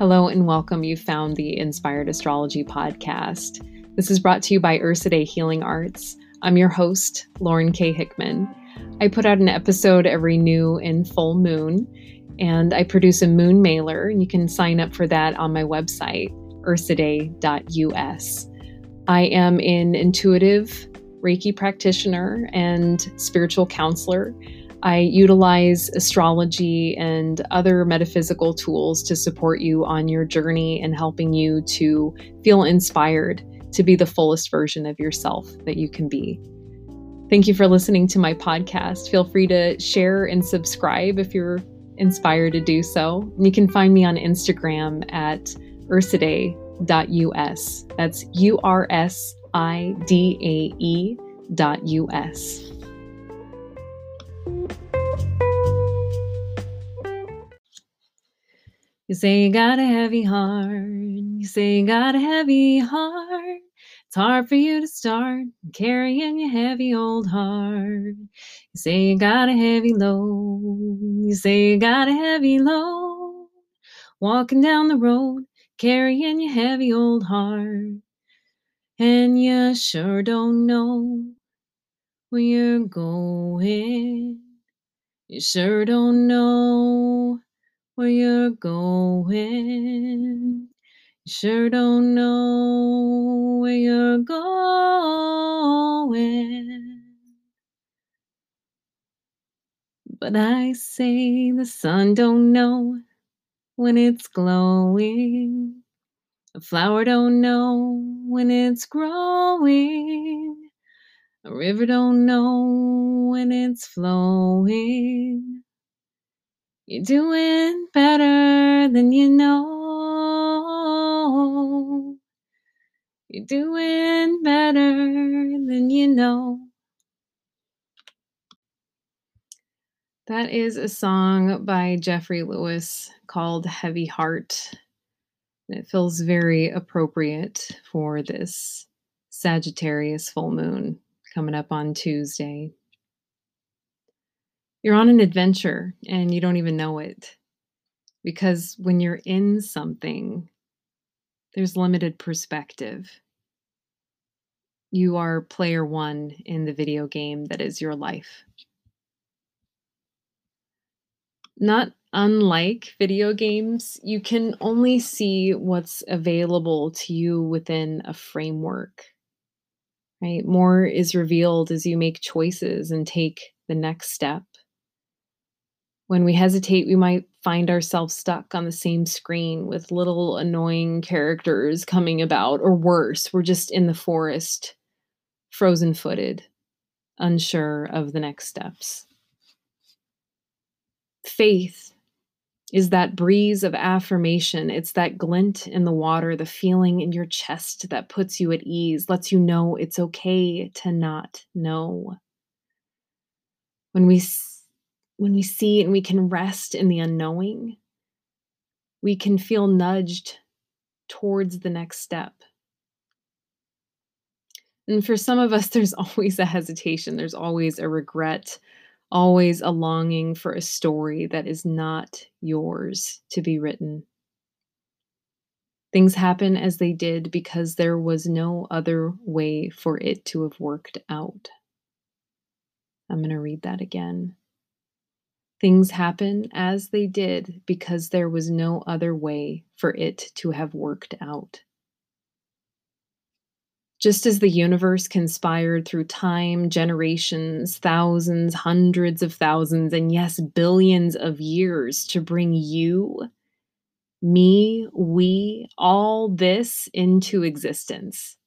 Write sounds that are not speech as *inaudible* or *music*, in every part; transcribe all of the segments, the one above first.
Hello and welcome. You found the Inspired Astrology podcast. This is brought to you by Ursidae Healing Arts. I'm your host, Lauren K. Hickman. I put out an episode every new and full moon, and I produce a moon mailer, and you can sign up for that on my website, ursidae.us. I am an intuitive Reiki practitioner and spiritual counselor. I utilize astrology and other metaphysical tools to support you on your journey and helping you to feel inspired to be the fullest version of yourself that you can be. Thank you for listening to my podcast. Feel free to share and subscribe if you're inspired to do so. You can find me on Instagram at ursidae.us. That's U R S I D A E dot US. You say you got a heavy heart. You say you got a heavy heart. It's hard for you to start carrying your heavy old heart. You say you got a heavy load. You say you got a heavy load. Walking down the road, carrying your heavy old heart. And you sure don't know where you're going. You sure don't know where you're going. You sure don't know where you're going. But I say the sun don't know when it's glowing. A flower don't know when it's growing. A river don't know when it's flowing. You're doing better than you know. You're doing better than you know. That is a song by Jeffrey Lewis called Heavy Heart. It feels very appropriate for this Sagittarius full moon coming up on Tuesday you're on an adventure and you don't even know it. Because when you're in something, there's limited perspective. You are player one in the video game that is your life. Not unlike video games, you can only see what's available to you within a framework. Right? More is revealed as you make choices and take the next step. When we hesitate, we might find ourselves stuck on the same screen with little annoying characters coming about, or worse, we're just in the forest, frozen footed, unsure of the next steps. Faith is that breeze of affirmation. It's that glint in the water, the feeling in your chest that puts you at ease, lets you know it's okay to not know. When we when we see and we can rest in the unknowing, we can feel nudged towards the next step. And for some of us, *laughs* there's always a hesitation, there's always a regret, always a longing for a story that is not yours to be written. Things happen as they did because there was no other way for it to have worked out. I'm going to read that again. Things happen as they did because there was no other way for it to have worked out. Just as the universe conspired through time, generations, thousands, hundreds of thousands, and yes, billions of years to bring you, me, we, all this into existence.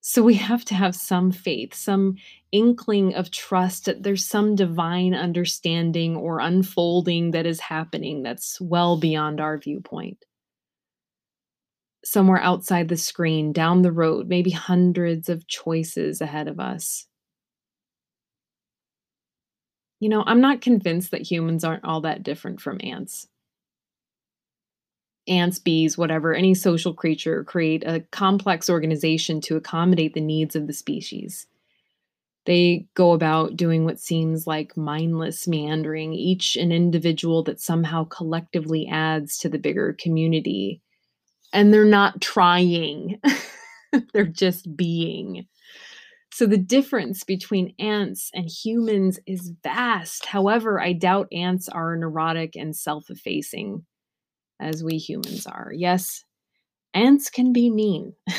So we have to have some faith, some inkling of trust that there's some divine understanding or unfolding that is happening that's well beyond our viewpoint. Somewhere outside the screen, down the road, maybe hundreds of choices ahead of us. You know, I'm not convinced that humans aren't all that different from ants ants, bees, whatever, any social creature create a complex organization to accommodate the needs of the species. They go about doing what seems like mindless meandering, each an individual that somehow collectively adds to the bigger community. And they're not trying, *laughs* they're just being. So the difference between ants and humans is vast. However, I doubt ants are neurotic and self effacing as we humans are. Yes, ants can be mean. *laughs*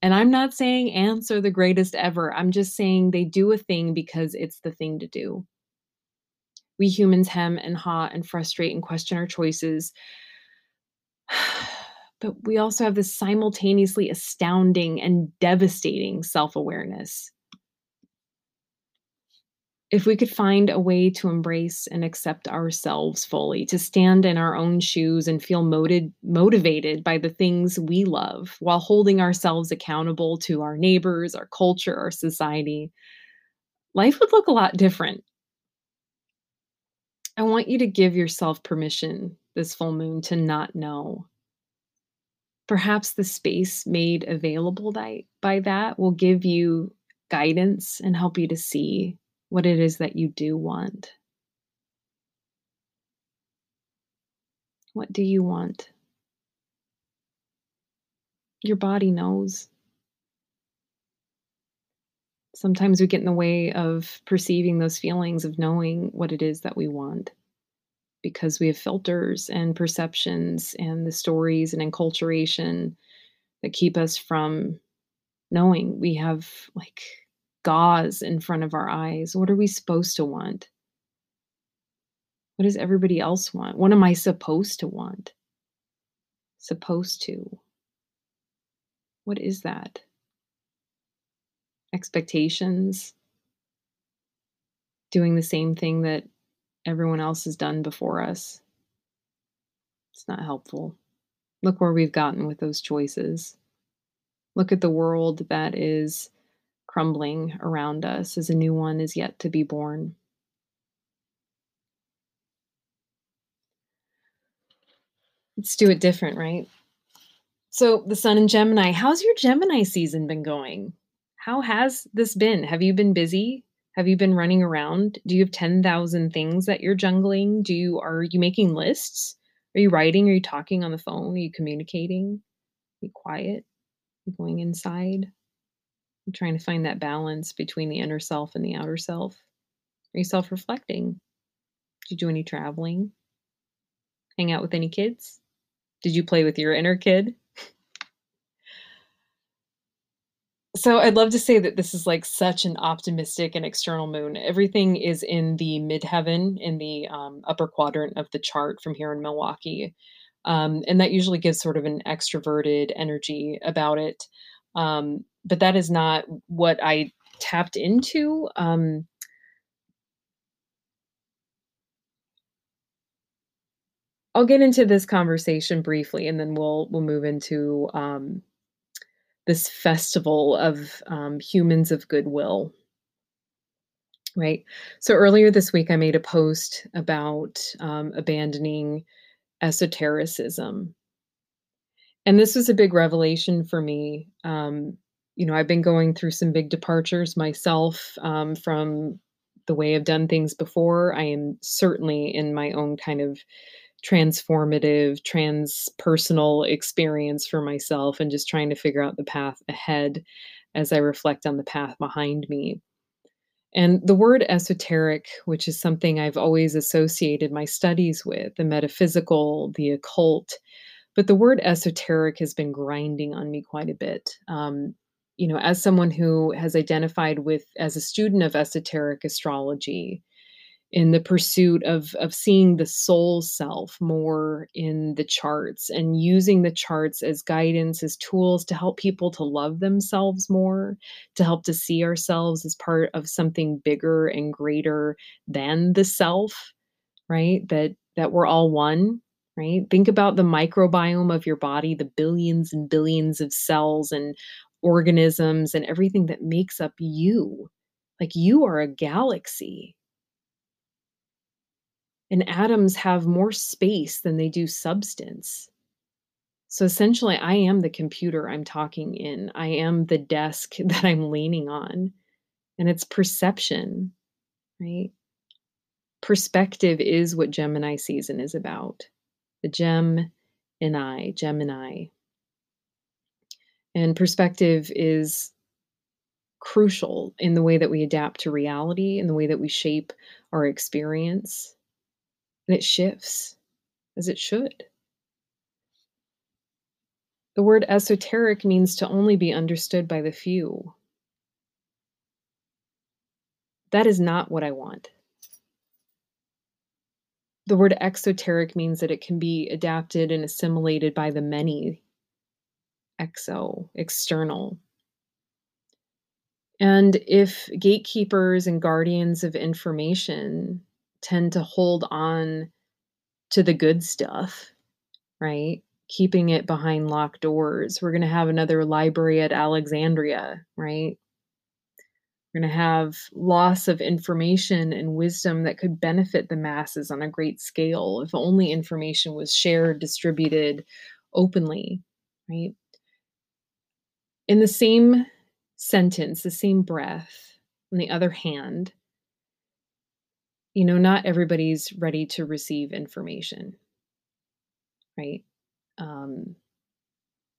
And I'm not saying ants are the greatest ever. I'm just saying they do a thing because it's the thing to do. We humans hem and haw and frustrate and question our choices. *sighs* *sighs* But we also have this simultaneously astounding and devastating self awareness if we could find a way to embrace and accept ourselves fully, to stand in our own shoes and feel motiv- motivated by the things we love while holding ourselves accountable to our neighbors, our culture, our society, life would look a lot different. I want you to give yourself permission this full moon to not know. Perhaps the space made available by, by that will give you guidance and help you to see what it is that you do want. What do you want? Your body knows. Sometimes we get in the way of perceiving those feelings of knowing what it is that we want because we have filters and perceptions and the stories and enculturation that keep us from knowing. We have like gauze in front of our eyes. What are we supposed to want? What does everybody else want? What am I supposed to want? Supposed to. What is that? Expectations? Doing the same thing that everyone else has done before us? It's not helpful. Look where we've gotten with those choices. Look at the world that is crumbling around us as a new one is yet to be born. Let's do it different, right? So, the sun in Gemini, how's your Gemini season been going? How has this been? Have you been busy? Have you been running around? Do you have 10,000 things that you're jungling? Do you are you making lists? Are you writing? Are you talking on the phone? Are you communicating? Are you quiet? Are you going inside? I'm trying to find that balance between the inner self and the outer self. Are you self reflecting? Did you do any traveling? Hang out with any kids? Did you play with your inner kid? So I'd love to say that this is like such an optimistic and external moon. Everything is in the midheaven, in the um, upper quadrant of the chart from here in Milwaukee. Um, and that usually gives sort of an extroverted energy about it. Um, but that is not what I tapped into. Um, I'll get into this conversation briefly, and then we'll we'll move into um, this festival of um, humans of goodwill. Right. So earlier this week, I made a post about um, abandoning esotericism, and this was a big revelation for me. Um, you know, I've been going through some big departures myself um, from the way I've done things before. I am certainly in my own kind of transformative, transpersonal experience for myself and just trying to figure out the path ahead as I reflect on the path behind me. And the word esoteric, which is something I've always associated my studies with, the metaphysical, the occult, but the word esoteric has been grinding on me quite a bit. Um, you know, as someone who has identified with as a student of esoteric astrology, in the pursuit of of seeing the soul self more in the charts and using the charts as guidance as tools to help people to love themselves more to help to see ourselves as part of something bigger and greater than the self right that that we're all one right think about the microbiome of your body the billions and billions of cells and organisms and everything that makes up you. Like you are a galaxy. And atoms have more space than they do substance. So essentially, I am the computer I'm talking in. I am the desk *laughs* that I'm leaning on. and it's perception, right? Perspective is what Gemini season is about. The gem and I, Gemini. And perspective is crucial in the way that we adapt to reality, in the way that we shape our experience. And it shifts as it should. The word esoteric means to only be understood by the few. That is not what I want. The word exoteric means that it can be adapted and assimilated by the many. Exo, external. And if gatekeepers and guardians of information tend to hold on to the good stuff, right? Keeping it behind locked doors. We're going to have another library at Alexandria, right? We're going to have loss of information and wisdom that could benefit the masses on a great scale if only information was shared, distributed openly, right? In the same sentence, the same breath, on the other hand, you know, not everybody's ready to receive information, right? Um,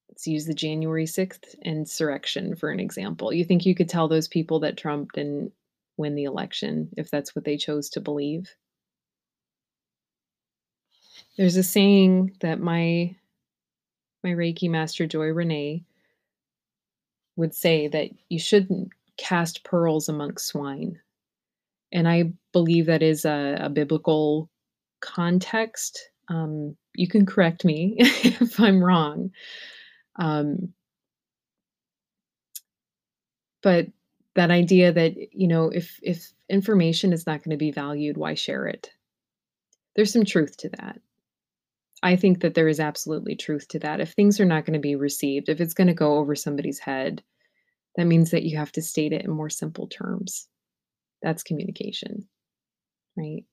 let's use the January 6th insurrection for an example. You think you could tell those people that Trump didn't win the election if that's what they chose to believe? There's a saying that my my Reiki master Joy Renee would say that you shouldn't cast pearls amongst swine. And I believe that is a, a biblical context. Um, you can correct me *laughs* if I'm wrong. Um, but that idea that you know if if information is not going to be valued why share it there's some truth to that i think that there is absolutely truth to that if things are not going to be received if it's going to go over somebody's head that means that you have to state it in more simple terms that's communication right?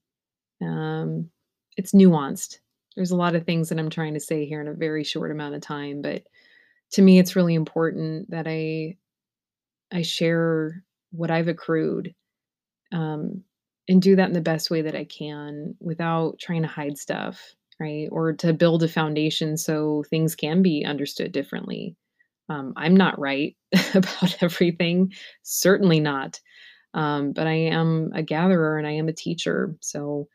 Um, it's nuanced. There's a lot of things that i'm trying to say here in a very short amount of time but to me it's really important that i i share what i've accrued um, and do that in the best way that i can without trying to hide stuff right? Or to build a foundation so things can be understood differently. Um, i'm not right *laughs* about everything certainly not um, but i am a gatherer and i am a teacher so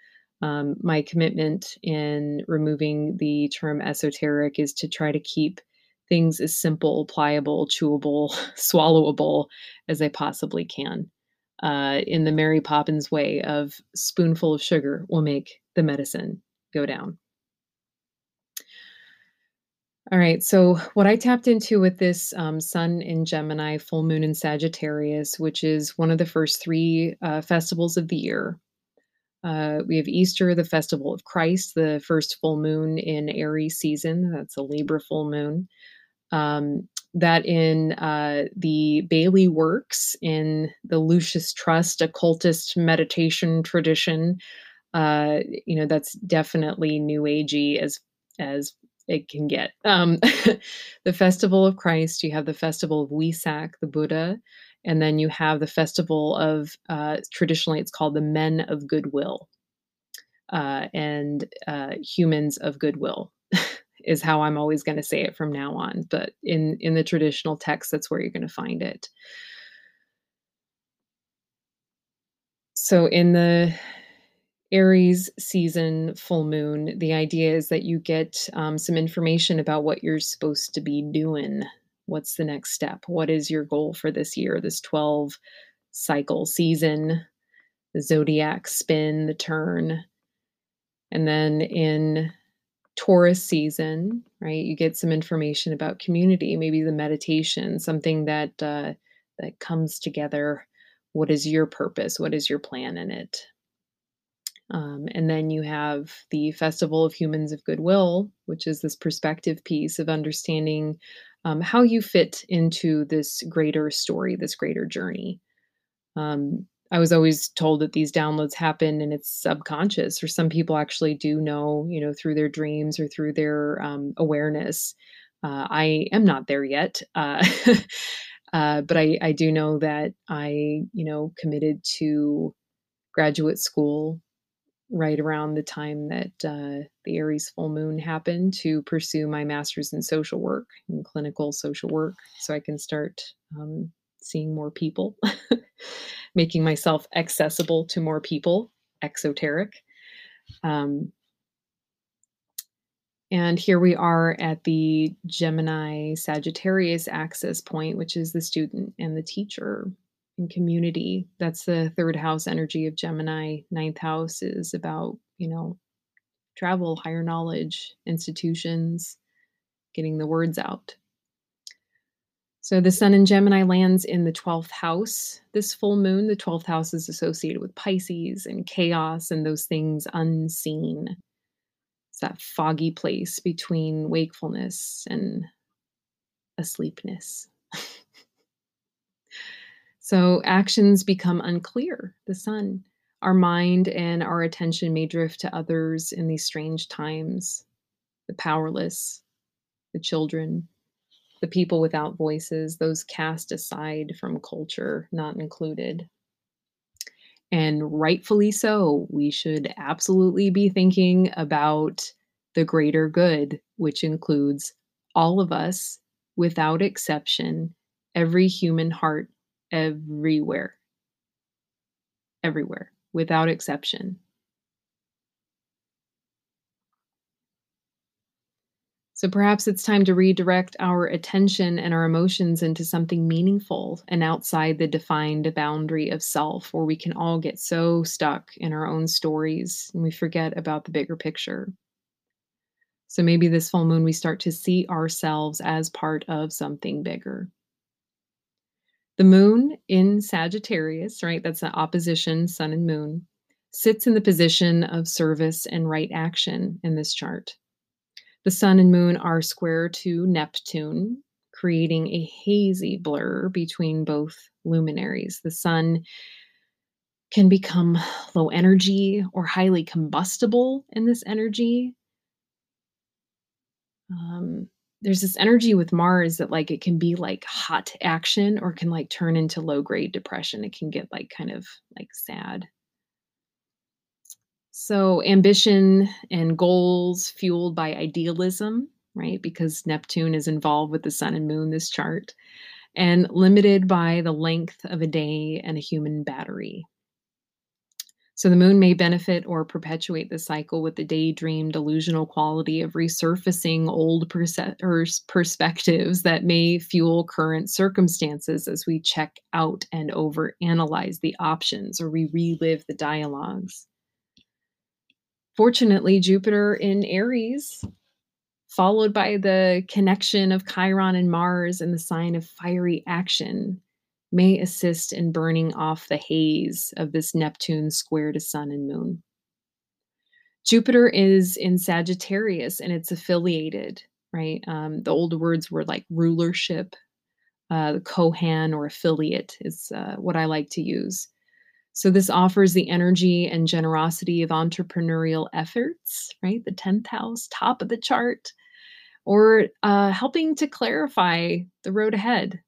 um, my commitment in removing the term esoteric is to try to keep things as simple, pliable, chewable, *laughs* swallowable as I possibly can. Uh, in the Mary Poppins way of spoonful of sugar will make the medicine go down. All right, so what I tapped into with this um, Sun in Gemini, full moon in Sagittarius, which is one of the first three uh, festivals of the year. Uh, we have Easter, the festival of Christ, the first full moon in Aries season. That's a Libra full moon um, that in uh, the Bailey works in the Lucis Trust occultist meditation tradition, uh, you know, that's definitely new agey as as it can get. Um, *laughs* the Festival of Christ, you have the Festival of Wesak, the Buddha, and then you have the Festival of uh, traditionally it's called the Men of Goodwill uh, and uh, Humans of Goodwill *laughs* is how I'm always going to say it from now on. But in in the traditional text, that's where you're going to find it. So in the Aries season full moon, the idea is that you get um, some information about what you're supposed to be doing. What's the next step? What is your goal for this year, this 12 cycle season, the zodiac spin, the turn? And then in Taurus season, right? You get some information about community, maybe the meditation, something that uh, that comes together. What is your purpose? What is your plan in it? Um, and then you have the Festival of Humans of Goodwill, which is this perspective piece of understanding um, how you fit into this greater story, this greater journey. Um, I was always told that these downloads happen and it's subconscious, or some people actually do know, you know, through their dreams or through their um, awareness. Uh, I am not there yet. Uh, *laughs* Uh, but I, I do know that I, you know, committed to graduate school right around the time that uh, the Aries full moon happened to pursue my master's in social work in clinical social work so I can start um, seeing more people, *laughs* making myself accessible to more people, exoteric. Um, and here we are at the Gemini Sagittarius axis point, which is the student and the teacher and community. That's the third house energy of Gemini. Ninth house is about, you know, travel, higher knowledge, institutions, getting the words out. So the sun in Gemini lands in the 12th house. This full moon, the 12th house is associated with Pisces and chaos and those things unseen It's that foggy place between wakefulness and asleepness. *laughs* so actions become unclear. The sun, our mind and our attention may drift to others in these strange times the powerless, the children, the people without voices, those cast aside from culture, not included. And rightfully so, we should absolutely be thinking about the greater good, which includes all of us without exception, every human heart everywhere. Everywhere, without exception. So perhaps it's time to redirect our attention and our emotions into something meaningful and outside the defined boundary of self, where we can all get so stuck in our own stories and we forget about the bigger picture. So maybe this full moon, we start to see ourselves as part of something bigger. The moon in Sagittarius, right? That's an opposition, sun and moon, sits in the position of service and right action in this chart. The sun and moon are square to Neptune, creating a hazy blur between both luminaries. The sun can become low energy or highly combustible in this energy. Um, there's this energy with Mars that like it can be like hot action or can like turn into low grade depression. It can get like kind of like sad. So, ambition and goals fueled by idealism, right? Because Neptune is involved with the sun and moon, this chart, and limited by the length of a day and a human battery. So, the moon may benefit or perpetuate the cycle with the daydream delusional quality of resurfacing old perspectives that may fuel current circumstances as we check out and over analyze the options or we relive the dialogues. Fortunately, Jupiter in Aries, followed by the connection of Chiron and Mars in the sign of fiery action, may assist in burning off the haze of this Neptune square to Sun and Moon. Jupiter is in Sagittarius and it's affiliated, right? Um, the old words were like rulership, uh, Kohan or affiliate is uh, what I like to use. So this offers the energy and generosity of entrepreneurial efforts, right? The 10th house, top of the chart, or uh, helping to clarify the road ahead.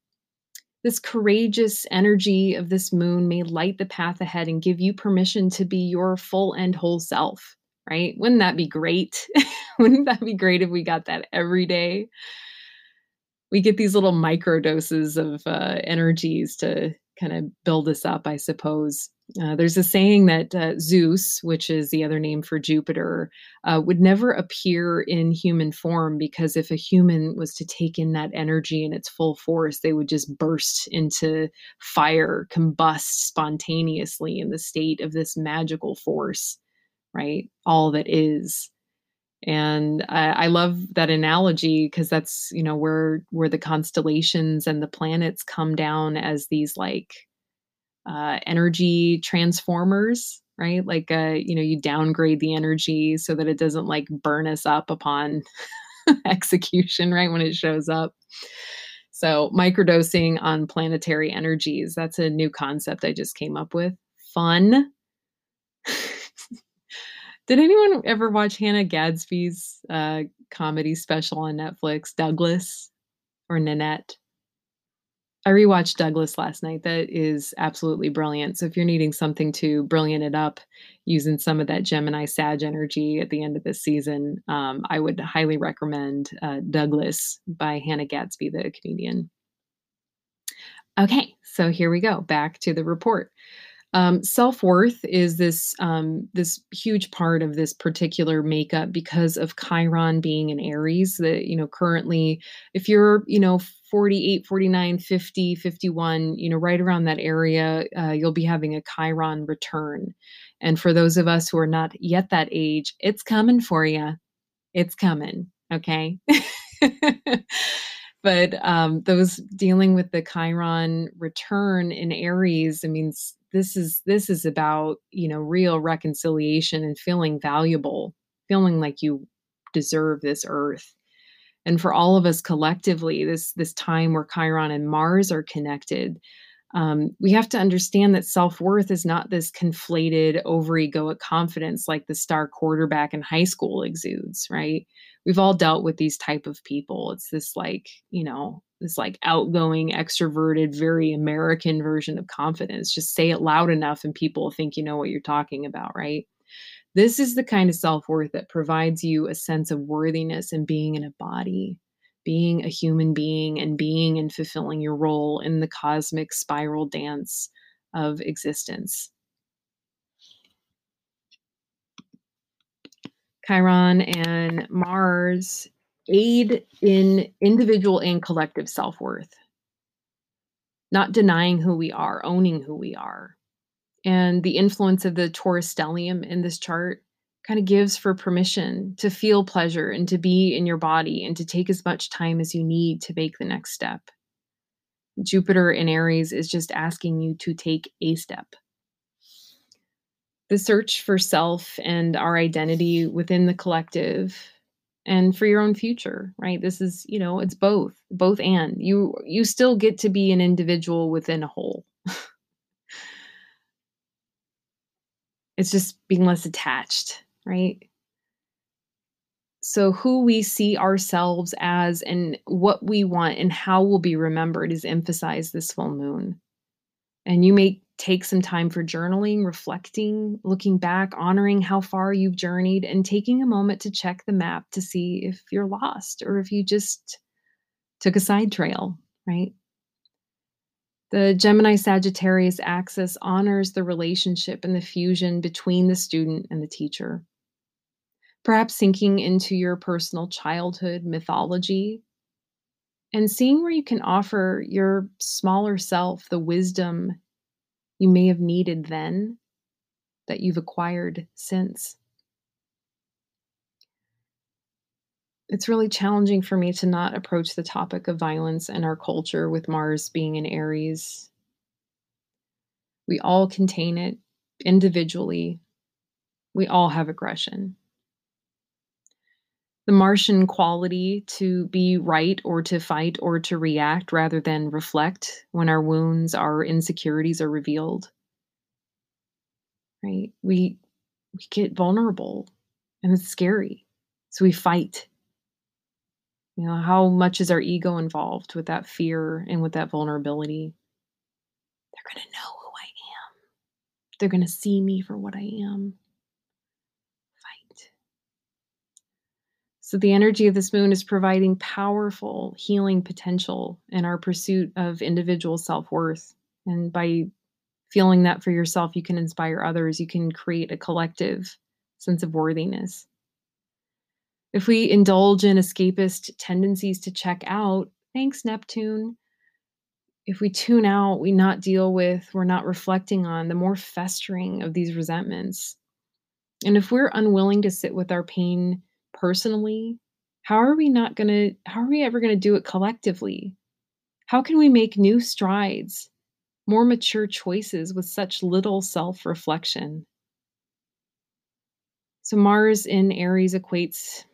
This courageous energy of this moon may light the path ahead and give you permission to be your full and whole self, right? Wouldn't that be great? *laughs* Wouldn't that be great if we got that every day? We get these little micro doses of uh, energies to kind of build us up, I suppose. Uh, there's a saying that uh, Zeus, which is the other name for Jupiter, uh, would never appear in human form because if a human was to take in that energy in its full force, they would just burst into fire, combust spontaneously in the state of this magical force, right? All that is. And I, I love that analogy because that's you know where where the constellations and the planets come down as these like uh, energy transformers, right? Like, uh, you know, you downgrade the energy so that it doesn't like burn us up upon *laughs* execution, right? When it shows up. So, microdosing on planetary energies, that's a new concept I just came up with. Fun. *laughs* Did anyone ever watch Hannah Gadsby's uh, comedy special on Netflix, Douglas or Nanette? I rewatched Douglas last night. That is absolutely brilliant. So if you're needing something to brilliant it up using some of that Gemini Sag energy at the end of this season, um, I would highly recommend uh, Douglas by Hannah Gadsby, the comedian. Okay, so here we go. Back to the report. Um, self-worth is this um, this huge part of this particular makeup because of chiron being in aries that you know currently if you're you know 48 49 50 51 you know right around that area uh, you'll be having a chiron return. And for those of us who are not yet that age it's coming for you it's coming okay? *laughs* But um, those dealing with the chiron return in aries i mean this is this is about you know real reconciliation and feeling valuable feeling like you deserve this earth. And for all of us collectively this this time where chiron and mars are connected um, we have to understand that self-worth is not this conflated over-egoic confidence like the star quarterback in high school exudes right? We've all dealt with these type of people. It's this like you know this like outgoing extroverted very american version of confidence. Just say it loud enough and people think you know what you're talking about right? This is the kind of self-worth that provides you a sense of worthiness and being in a body being a human being and being and fulfilling your role in the cosmic spiral dance of existence. Chiron and Mars aid in individual and collective self worth, not denying who we are, owning who we are. And the influence of the Taurus stellium in this chart kind of gives for permission to feel pleasure and to be in your body and to take as much time as you need to make the next step. Jupiter in Aries is just asking you to take a step the search for self and our identity within the collective and for your own future right? This is you know it's both both and. You you still get to be an individual within a whole. *laughs* It's just being less attached right? So who we see ourselves as and what we want and how we'll be remembered is emphasized this full moon. And you may take some time for journaling, reflecting, looking back, honoring how far you've journeyed, and taking a moment to check the map to see if you're lost or if you just took a side trail, right? The Gemini Sagittarius axis honors the relationship and the fusion between the student and the teacher. Perhaps sinking into your personal childhood mythology and seeing where you can offer your smaller self the wisdom you may have needed then that you've acquired since. It's really challenging for me to not approach the topic of violence in our culture with Mars being in Aries. We all contain it individually. We all have aggression the Martian quality to be right or to fight or to react rather than reflect when our wounds, our insecurities are revealed. Right? We we get vulnerable and it's scary. So we fight. You know, how much is our ego involved with that fear and with that vulnerability? They're going to know who I am. They're going to see me for what I am. So, the energy of this moon is providing powerful healing potential in our pursuit of individual self worth. And by feeling that for yourself, you can inspire others, you can create a collective sense of worthiness. If we indulge in escapist tendencies to check out, thanks, Neptune. If we tune out, we not deal with, we're not reflecting on the more festering of these resentments. And if we're unwilling to sit with our pain personally, how are we not going to, how are we ever going to do it collectively? How can we make new strides, more mature choices with such little self reflection? So, Mars in Aries equates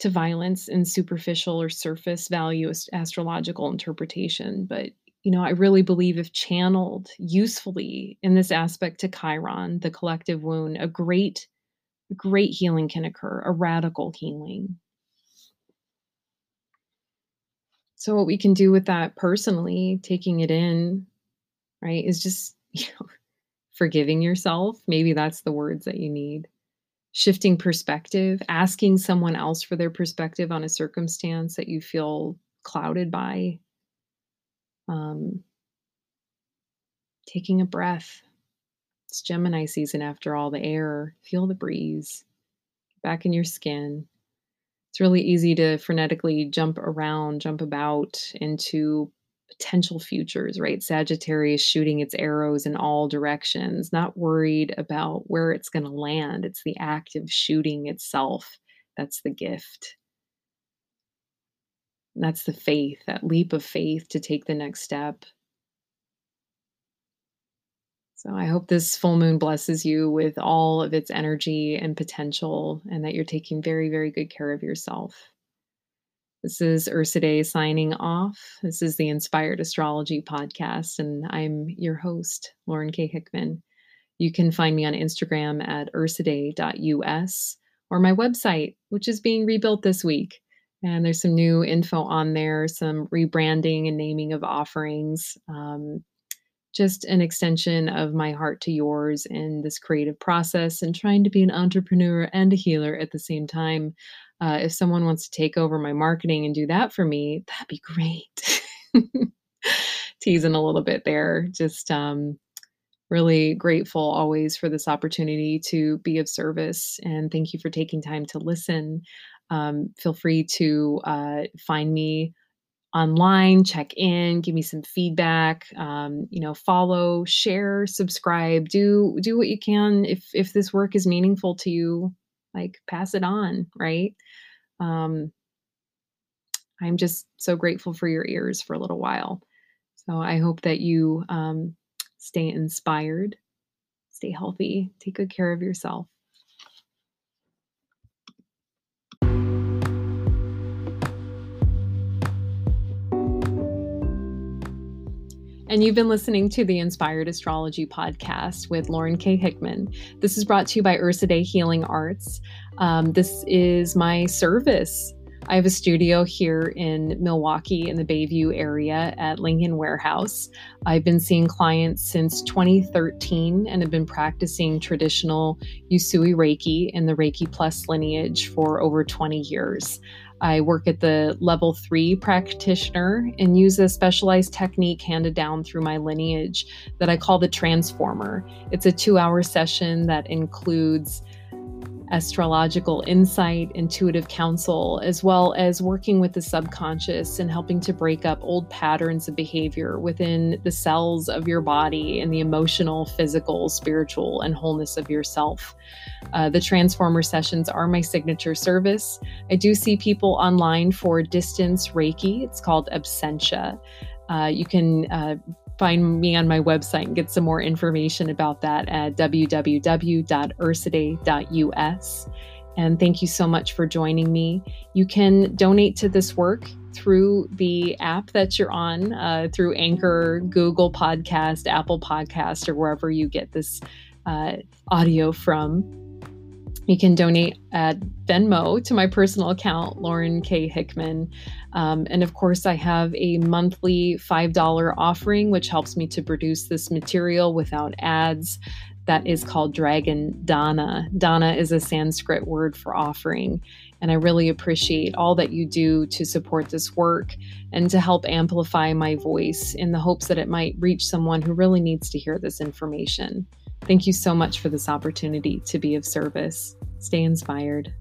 to violence and superficial or surface value astrological interpretation. But, you know, I really believe if channeled usefully in this aspect to Chiron, the collective wound, a great great healing can occur, a radical healing. So, what we can do with that personally, taking it in, right, is just, *laughs* you know, forgiving yourself. Maybe that's the words that you need. Shifting perspective, asking someone else for their perspective on a circumstance that you feel clouded by. Um, taking a breath. It's Gemini season after all, the air. Feel the breeze. back in your skin. It's really easy to frenetically jump around, jump about into potential futures, right? Sagittarius shooting its arrows in all directions, not worried about where it's going to land. It's the act of shooting itself that's the gift. that's the faith, that leap of faith to take the next step. So I hope this full moon blesses you with all of its energy and potential, and that you're taking very, very good care of yourself. This is Ursidae signing off. This is the Inspired Astrology Podcast, and I'm your host, Lauren K. Hickman. You can find me on Instagram at ursidae.us or my website, which is being rebuilt this week. And there's some new info on there, some rebranding and naming of offerings. Um, just an extension of my heart to yours in this creative process and trying to be an entrepreneur and a healer at the same time. Uh, if someone wants to take over my marketing and do that for me, that'd be great. *laughs* Teasing a little bit there. Just um, really grateful always for this opportunity to be of service. And thank you for taking time to listen. Um, feel free to uh, find me online check in give me some feedback um, you know follow share subscribe do do what you can if if this work is meaningful to you like pass it on right? Um, i'm just so grateful for your ears for a little while. So i hope that you um, stay inspired stay healthy take good care of yourself and you've been listening to the Inspired Astrology podcast with Lauren K. Hickman. This is brought to you by Ursidae Healing Arts. Um, this is my service. I have a studio here in Milwaukee in the Bayview area at Lincoln Warehouse. I've been seeing clients since 2013 and have been practicing traditional Usui Reiki in the Reiki Plus lineage for over 20 years. I work at the level three practitioner and use a specialized technique handed down through my lineage that I call the transformer. It's a two hour session that includes astrological insight, intuitive counsel, as well as working with the subconscious and helping to break up old patterns of behavior within the cells of your body and the emotional, physical, spiritual, and wholeness of yourself. Uh, the Transformer sessions are my signature service. I do see people online for distance Reiki, it's called Absentia. Uh, you can uh, find me on my website and get some more information about that at www.ursidae.us. And thank you so much for joining me. You can donate to this work through the app that you're on, uh, through Anchor, Google Podcast, Apple Podcast, or wherever you get this uh, audio from. You can donate at Venmo to my personal account, Lauren K. Hickman. Um, and of course, I have a monthly $5 offering, which helps me to produce this material without ads. That is called Dragon Dana. Dana is a Sanskrit word for offering. And I really appreciate all that you do to support this work and to help amplify my voice in the hopes that it might reach someone who really needs to hear this information. Thank you so much for this opportunity to be of service. Stay inspired.